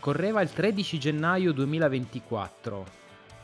Correva il 13 gennaio 2024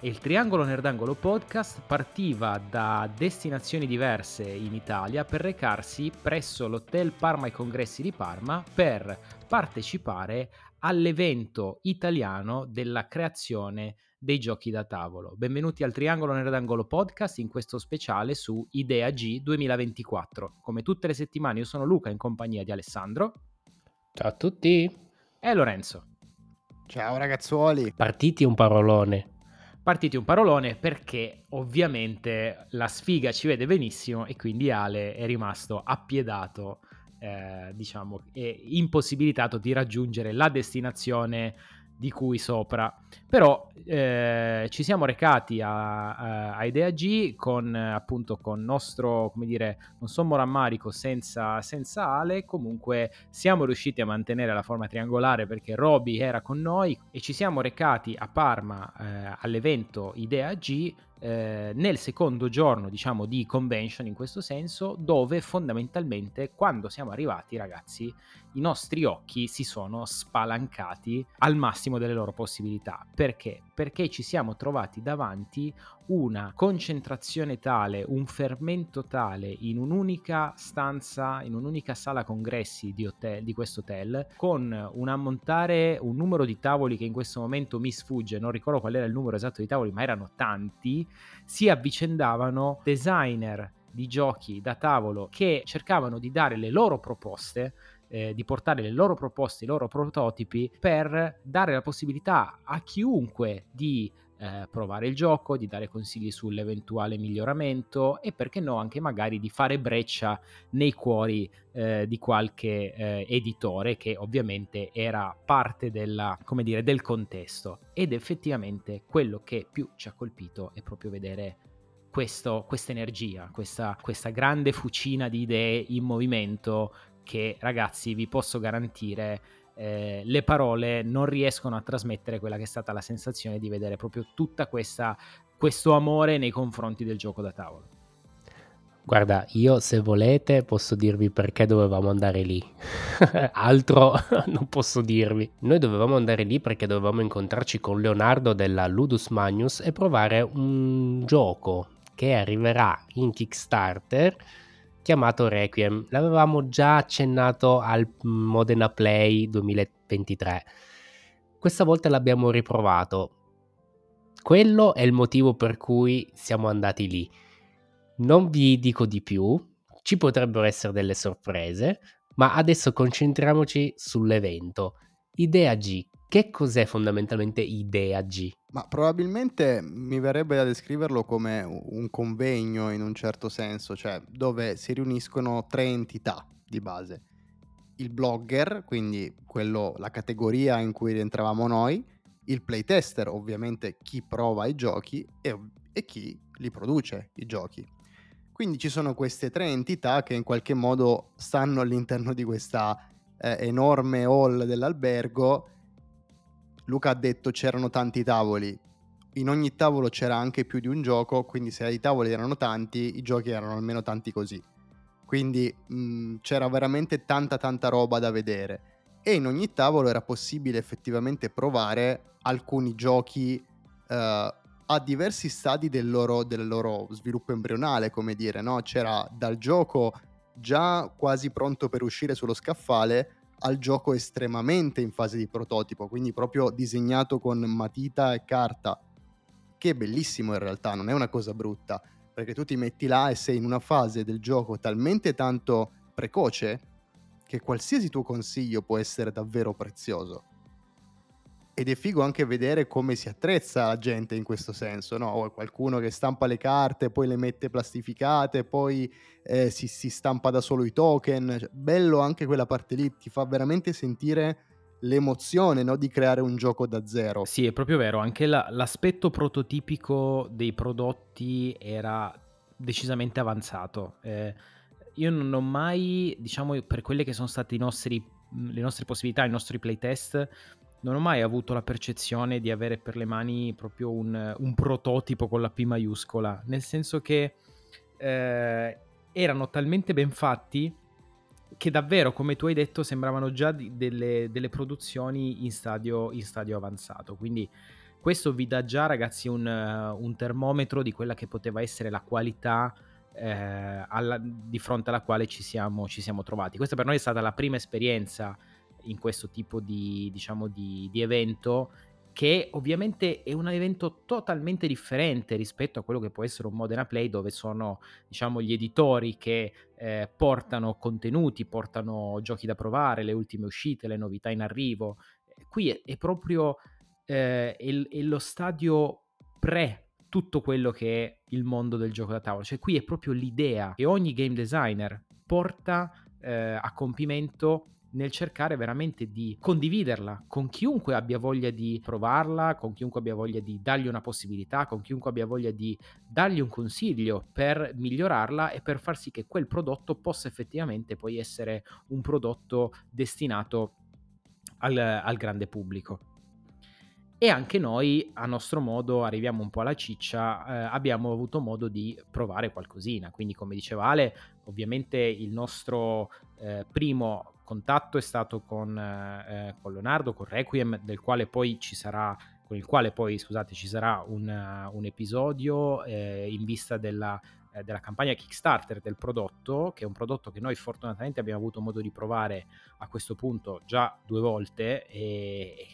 e il Triangolo Nerdangolo Podcast partiva da destinazioni diverse in Italia per recarsi presso l'Hotel Parma e Congressi di Parma per partecipare all'evento italiano della creazione dei giochi da tavolo. Benvenuti al Triangolo Nerdangolo Podcast in questo speciale su Idea G 2024. Come tutte le settimane io sono Luca in compagnia di Alessandro. Ciao a tutti. E Lorenzo. Ciao ragazzuoli. Partiti un parolone. Partiti un parolone perché ovviamente la sfiga ci vede benissimo e quindi Ale è rimasto appiedato, eh, diciamo, e impossibilitato di raggiungere la destinazione di cui sopra. Però eh, ci siamo recati a, a, Idea G con appunto con nostro, come dire, non sommo rammarico senza, senza Ale, comunque siamo riusciti a mantenere la forma triangolare perché Roby era con noi e ci siamo recati a Parma eh, all'evento Idea G eh, nel secondo giorno, diciamo, di convention in questo senso, dove fondamentalmente quando siamo arrivati, ragazzi, i nostri occhi si sono spalancati al massimo delle loro possibilità. Perché? Perché ci siamo trovati davanti una concentrazione tale, un fermento tale in un'unica stanza, in un'unica sala congressi di, hotel, di questo hotel, con un ammontare, un numero di tavoli che in questo momento mi sfugge, non ricordo qual era il numero esatto di tavoli, ma erano tanti, si avvicendavano designer di giochi da tavolo che cercavano di dare le loro proposte eh, di portare le loro proposte, i loro prototipi per dare la possibilità a chiunque di eh, provare il gioco, di dare consigli sull'eventuale miglioramento e perché no anche magari di fare breccia nei cuori eh, di qualche eh, editore che ovviamente era parte della, dire, del contesto. Ed effettivamente quello che più ci ha colpito è proprio vedere questa energia, questa, questa grande fucina di idee in movimento che ragazzi vi posso garantire eh, le parole non riescono a trasmettere quella che è stata la sensazione di vedere proprio tutta questa questo amore nei confronti del gioco da tavolo. Guarda, io se volete posso dirvi perché dovevamo andare lì. Altro non posso dirvi. Noi dovevamo andare lì perché dovevamo incontrarci con Leonardo della Ludus Magnus e provare un gioco che arriverà in Kickstarter chiamato Requiem. L'avevamo già accennato al Modena Play 2023. Questa volta l'abbiamo riprovato. Quello è il motivo per cui siamo andati lì. Non vi dico di più, ci potrebbero essere delle sorprese, ma adesso concentriamoci sull'evento. Idea G, che cos'è fondamentalmente Idea G? Ma probabilmente mi verrebbe da descriverlo come un convegno in un certo senso, cioè dove si riuniscono tre entità di base. Il blogger, quindi quello, la categoria in cui rientravamo noi, il playtester, ovviamente chi prova i giochi e, e chi li produce i giochi. Quindi ci sono queste tre entità che in qualche modo stanno all'interno di questa eh, enorme hall dell'albergo Luca ha detto c'erano tanti tavoli. In ogni tavolo c'era anche più di un gioco, quindi se i tavoli erano tanti, i giochi erano almeno tanti così. Quindi mh, c'era veramente tanta tanta roba da vedere. E in ogni tavolo era possibile effettivamente provare alcuni giochi uh, a diversi stadi del loro, del loro, sviluppo embrionale, come dire, no? C'era dal gioco già quasi pronto per uscire sullo scaffale al gioco estremamente in fase di prototipo, quindi proprio disegnato con matita e carta, che è bellissimo in realtà, non è una cosa brutta, perché tu ti metti là e sei in una fase del gioco talmente tanto precoce che qualsiasi tuo consiglio può essere davvero prezioso. Ed è figo anche vedere come si attrezza la gente in questo senso, no? Qualcuno che stampa le carte, poi le mette plastificate, poi eh, si, si, stampa da solo i token. Cioè, bello anche quella parte lì, ti fa veramente sentire l'emozione no? di creare un gioco da zero. Sì, è proprio vero, anche la, l'aspetto prototipico dei prodotti era decisamente avanzato. Eh, io non ho mai, diciamo, per quelle che sono state nostri, le nostre possibilità, i nostri playtest, non ho mai avuto la percezione di avere per le mani proprio un, un prototipo con la P maiuscola, nel senso che eh, erano talmente ben fatti che davvero, come tu hai detto, sembravano già delle, delle produzioni in stadio, in stadio avanzato. Quindi questo vi dà già, ragazzi, un, un termometro di quella che poteva essere la qualità eh, alla, di fronte alla quale ci siamo, ci siamo, trovati. Questa per noi è stata la prima esperienza in questo tipo di, diciamo, di, di evento che ovviamente è un evento totalmente differente rispetto a quello che può essere un Modena Play dove sono diciamo gli editori che eh, portano contenuti, portano giochi da provare, le ultime uscite, le novità in arrivo. Qui è, è proprio eh, è, è lo stadio pre tutto quello che è il mondo del gioco da tavolo. Cioè qui è proprio l'idea che ogni game designer porta eh, a compimento nel cercare veramente di condividerla con chiunque abbia voglia di provarla, con chiunque abbia voglia di dargli una possibilità, con chiunque abbia voglia di dargli un consiglio per migliorarla e per far sì che quel prodotto possa effettivamente poi essere un prodotto destinato al, al grande pubblico. E anche noi a nostro modo arriviamo un po' alla ciccia, eh, abbiamo avuto modo di provare qualcosina, quindi come diceva Ale, ovviamente il nostro eh, primo contatto è stato con, eh, con, Leonardo, con Requiem, del quale poi ci sarà, con il quale poi scusate ci sarà un, un episodio eh, in vista della, eh, della campagna Kickstarter del prodotto, che è un prodotto che noi fortunatamente abbiamo avuto modo di provare a questo punto già due volte e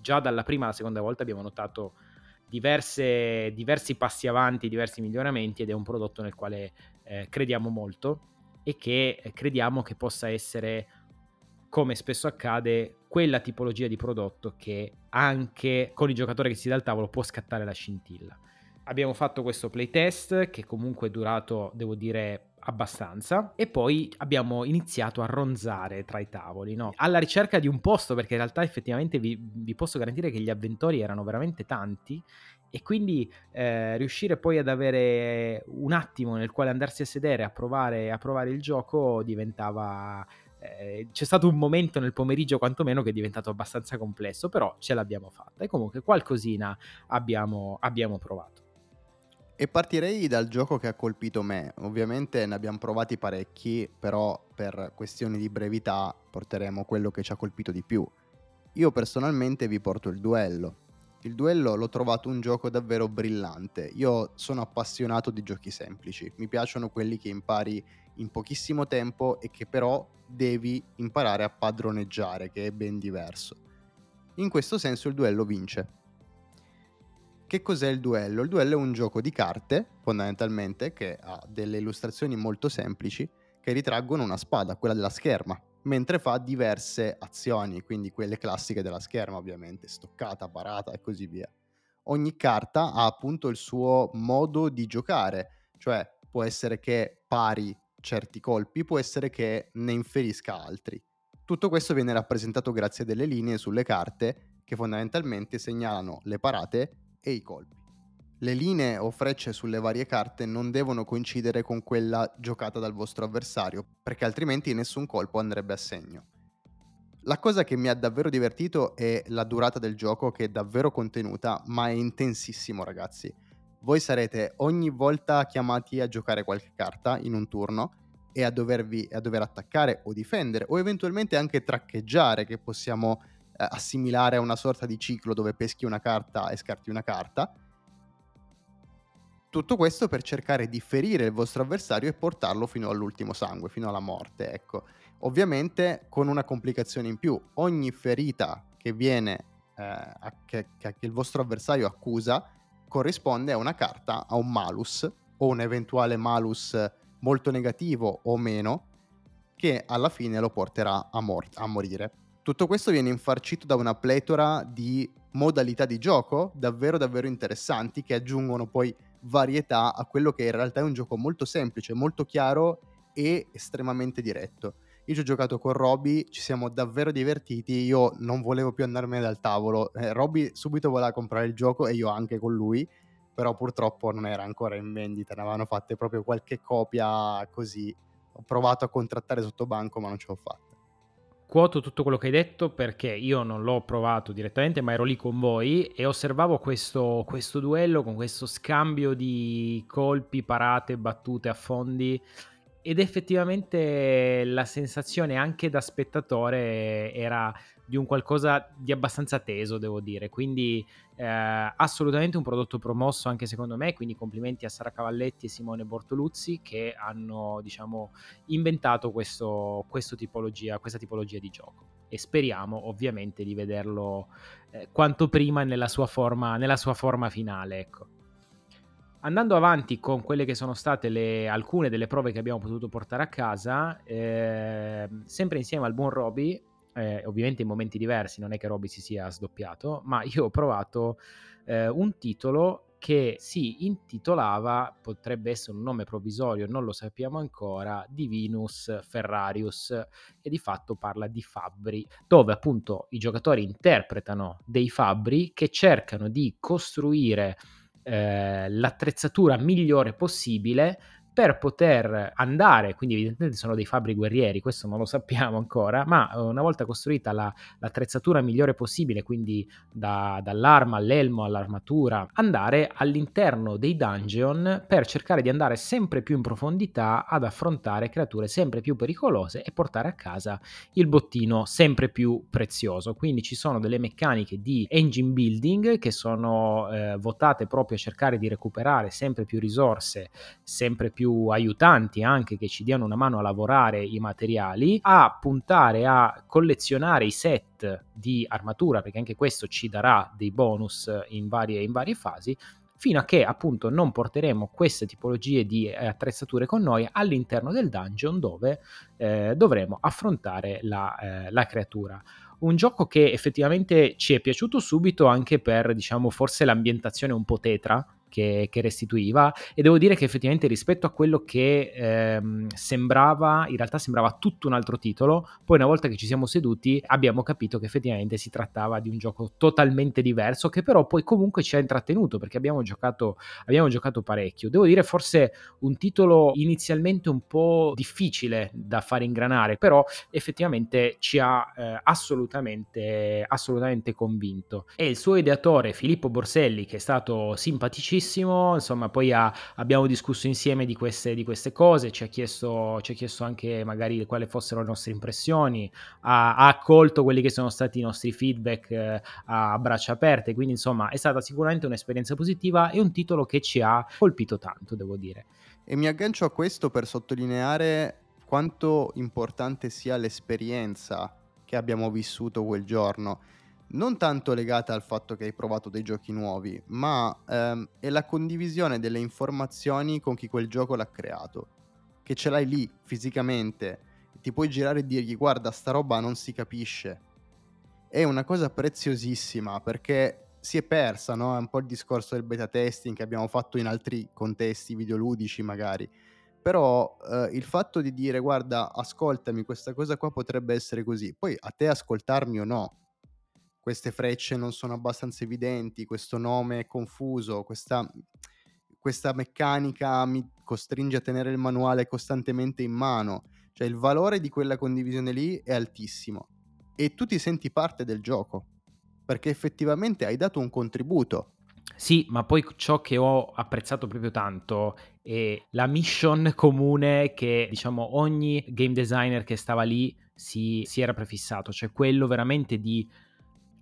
già dalla prima alla seconda volta abbiamo notato diverse, diversi passi avanti, diversi miglioramenti ed è un prodotto nel quale eh, crediamo molto e che eh, crediamo che possa essere, come spesso accade, quella tipologia di prodotto che anche con il giocatore che si dà al tavolo può scattare la scintilla. Abbiamo fatto questo playtest che comunque è durato, devo dire, abbastanza e poi abbiamo iniziato a ronzare tra i tavoli, no? alla ricerca di un posto perché in realtà effettivamente vi, vi posso garantire che gli avventori erano veramente tanti e quindi eh, riuscire poi ad avere un attimo nel quale andarsi a sedere a provare, a provare il gioco diventava... Eh, c'è stato un momento nel pomeriggio quantomeno che è diventato abbastanza complesso, però ce l'abbiamo fatta e comunque qualcosina abbiamo, abbiamo provato. E partirei dal gioco che ha colpito me. Ovviamente ne abbiamo provati parecchi, però per questioni di brevità porteremo quello che ci ha colpito di più. Io personalmente vi porto il duello. Il duello l'ho trovato un gioco davvero brillante. Io sono appassionato di giochi semplici. Mi piacciono quelli che impari in pochissimo tempo e che però devi imparare a padroneggiare, che è ben diverso. In questo senso il duello vince che cos'è il duello? Il duello è un gioco di carte, fondamentalmente, che ha delle illustrazioni molto semplici che ritraggono una spada, quella della scherma, mentre fa diverse azioni, quindi quelle classiche della scherma, ovviamente, stoccata, parata e così via. Ogni carta ha appunto il suo modo di giocare, cioè può essere che pari certi colpi, può essere che ne inferisca altri. Tutto questo viene rappresentato grazie a delle linee sulle carte che fondamentalmente segnalano le parate e i colpi. Le linee o frecce sulle varie carte non devono coincidere con quella giocata dal vostro avversario, perché altrimenti nessun colpo andrebbe a segno. La cosa che mi ha davvero divertito è la durata del gioco che è davvero contenuta, ma è intensissimo ragazzi. Voi sarete ogni volta chiamati a giocare qualche carta in un turno e a, dovervi, a dover attaccare o difendere o eventualmente anche traccheggiare che possiamo eh, assimilare a una sorta di ciclo dove peschi una carta e scarti una carta. Tutto questo per cercare di ferire il vostro avversario e portarlo fino all'ultimo sangue, fino alla morte, ecco. Ovviamente con una complicazione in più, ogni ferita che viene eh, che, che il vostro avversario accusa corrisponde a una carta, a un malus o un eventuale malus molto negativo o meno che alla fine lo porterà a, mor- a morire. Tutto questo viene infarcito da una pletora di modalità di gioco davvero davvero interessanti che aggiungono poi varietà a quello che in realtà è un gioco molto semplice, molto chiaro e estremamente diretto. Io ci ho giocato con Robby, ci siamo davvero divertiti, io non volevo più andarmene dal tavolo, eh, Robby subito voleva comprare il gioco e io anche con lui, però purtroppo non era ancora in vendita, ne avevano fatte proprio qualche copia così. Ho provato a contrattare sotto banco ma non ce l'ho fatta. Quoto tutto quello che hai detto perché io non l'ho provato direttamente, ma ero lì con voi e osservavo questo, questo duello con questo scambio di colpi, parate, battute, affondi ed effettivamente la sensazione anche da spettatore era di un qualcosa di abbastanza teso, devo dire. Quindi eh, assolutamente un prodotto promosso anche secondo me, quindi complimenti a Sara Cavalletti e Simone Bortoluzzi che hanno, diciamo, inventato questo, questo tipologia, questa tipologia di gioco. E speriamo ovviamente di vederlo eh, quanto prima nella sua forma, nella sua forma finale, ecco. Andando avanti con quelle che sono state le, alcune delle prove che abbiamo potuto portare a casa, eh, sempre insieme al buon Roby, eh, ovviamente in momenti diversi, non è che Roby si sia sdoppiato, ma io ho provato eh, un titolo che si intitolava, potrebbe essere un nome provvisorio, non lo sappiamo ancora, Divinus Ferrarius e di fatto parla di fabbri, dove appunto i giocatori interpretano dei fabbri che cercano di costruire eh, l'attrezzatura migliore possibile per poter andare, quindi evidentemente sono dei fabbri guerrieri, questo non lo sappiamo ancora, ma eh, una volta costruita la, l'attrezzatura migliore possibile, quindi da, dall'arma all'elmo all'armatura, andare all'interno dei dungeon per cercare di andare sempre più in profondità ad affrontare creature sempre più pericolose e portare a casa il bottino sempre più prezioso. Quindi ci sono delle meccaniche di engine building che sono eh, votate proprio a cercare di recuperare sempre più risorse, sempre più più aiutanti anche che ci diano una mano a lavorare i materiali, a puntare a collezionare i set di armatura, perché anche questo ci darà dei bonus in varie, in varie fasi, fino a che appunto non porteremo queste tipologie di eh, attrezzature con noi all'interno del dungeon dove eh, dovremo affrontare la, eh, la creatura. Un gioco che effettivamente ci è piaciuto subito anche per, diciamo, forse l'ambientazione un po' tetra che, che, restituiva e devo dire che effettivamente rispetto a quello che ehm, sembrava, in realtà sembrava tutto un altro titolo, poi una volta che ci siamo seduti abbiamo capito che effettivamente si trattava di un gioco totalmente diverso che però poi comunque ci ha intrattenuto perché abbiamo giocato, abbiamo giocato parecchio. Devo dire forse un titolo inizialmente un po' difficile da fare ingranare, però effettivamente ci ha eh, assolutamente, assolutamente convinto. E il suo ideatore Filippo Borselli che è stato simpaticissimo semplicissimo, insomma poi ha, abbiamo discusso insieme di queste, di queste cose, ci ha, chiesto, ci ha, chiesto, anche magari quali fossero le nostre impressioni, ha, ha accolto quelli che sono stati i nostri feedback eh, a braccia aperte, quindi insomma è stata sicuramente un'esperienza positiva e un titolo che ci ha colpito tanto, devo dire. E mi aggancio a questo per sottolineare quanto importante sia l'esperienza che abbiamo vissuto quel giorno non tanto legata al fatto che hai provato dei giochi nuovi, ma ehm, è la condivisione delle informazioni con chi quel gioco l'ha creato. Che ce l'hai lì fisicamente, ti puoi girare e dirgli guarda sta roba non si capisce. È una cosa preziosissima perché si è persa, no? È un po' il discorso del beta testing che abbiamo fatto in altri contesti videoludici magari. Però eh, il fatto di dire guarda ascoltami questa cosa qua potrebbe essere così, poi a te ascoltarmi o no, queste frecce non sono abbastanza evidenti, questo nome è confuso, questa, questa meccanica mi costringe a tenere il manuale costantemente in mano. Cioè il valore di quella condivisione lì è altissimo e tu ti senti parte del gioco perché effettivamente hai dato un contributo. Sì, ma poi ciò che ho apprezzato proprio tanto è la mission comune che diciamo ogni game designer che stava lì si, si era prefissato, cioè quello veramente di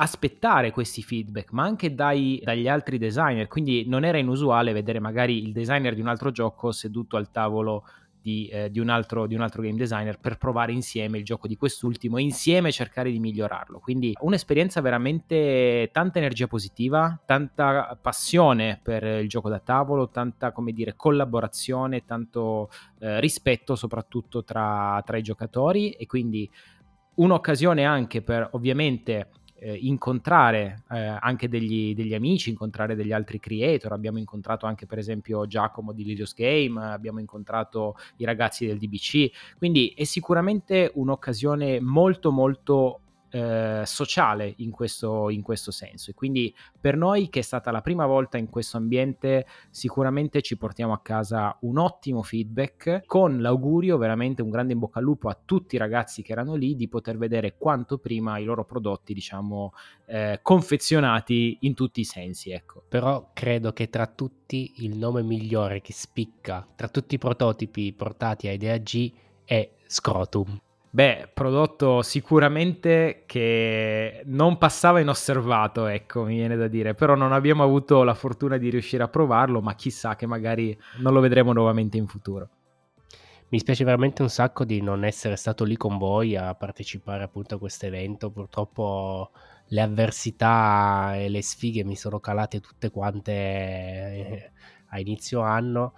aspettare questi feedback, ma anche dai, dagli altri designer. Quindi non era inusuale vedere magari il designer di un altro gioco seduto al tavolo di, eh, di, un altro, di, un altro, game designer per provare insieme il gioco di quest'ultimo e insieme cercare di migliorarlo. Quindi un'esperienza veramente tanta energia positiva, tanta passione per il gioco da tavolo, tanta come dire collaborazione, tanto eh, rispetto soprattutto tra, tra i giocatori e quindi un'occasione anche per ovviamente eh, incontrare eh, anche degli, degli, amici, incontrare degli altri creator. Abbiamo incontrato anche, per esempio, Giacomo di Lilios Game, abbiamo incontrato i ragazzi del DBC. Quindi è sicuramente un'occasione molto, molto eh, sociale in questo, in questo senso. E quindi per noi, che è stata la prima volta in questo ambiente, sicuramente ci portiamo a casa un ottimo feedback con l'augurio veramente un grande in bocca al lupo a tutti i ragazzi che erano lì di poter vedere quanto prima i loro prodotti, diciamo, eh, confezionati in tutti i sensi. Ecco. Però credo che tra tutti il nome migliore che spicca, tra tutti i prototipi portati a Idea G è Scrotum. Beh, prodotto sicuramente che non passava inosservato, ecco, mi viene da dire, però non abbiamo avuto la fortuna di riuscire a provarlo, ma chissà che magari non lo vedremo nuovamente in futuro. Mi spiace veramente un sacco di non essere stato lì con voi a partecipare appunto a questo evento, purtroppo le avversità e le sfighe mi sono calate tutte quante eh, a inizio anno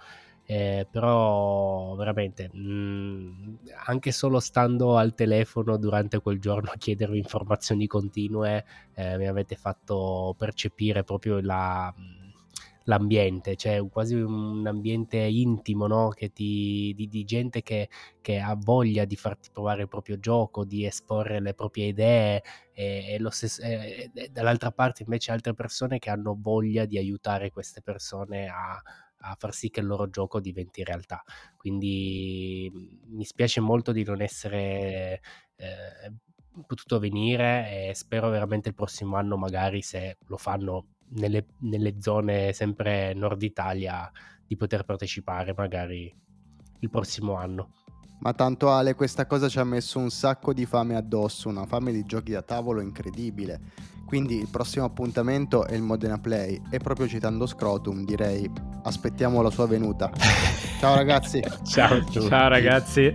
eh, però veramente mh, mm, anche solo stando al telefono durante quel giorno a chiedervi informazioni continue eh, mi avete fatto percepire proprio la, l'ambiente, cioè quasi un ambiente intimo, no? che ti, di, di, gente che, che, ha voglia di farti provare il proprio gioco, di esporre le proprie idee e, e, stesso, e, e dall'altra parte invece altre persone che hanno voglia di aiutare queste persone a, a far sì che il loro gioco diventi realtà. Quindi mhmm, mi spiace molto di non essere eh, potuto venire e spero veramente il prossimo anno magari se lo fanno nelle, nelle zone sempre nord Italia di poter partecipare magari il prossimo anno. Ma tanto Ale, questa cosa ci ha messo un sacco di fame addosso, una fame di giochi da tavolo incredibile. Quindi il prossimo appuntamento è il Modena Play e proprio citando Scrotum direi aspettiamo la sua venuta. Ciao ragazzi. Ciao, ciao ragazzi.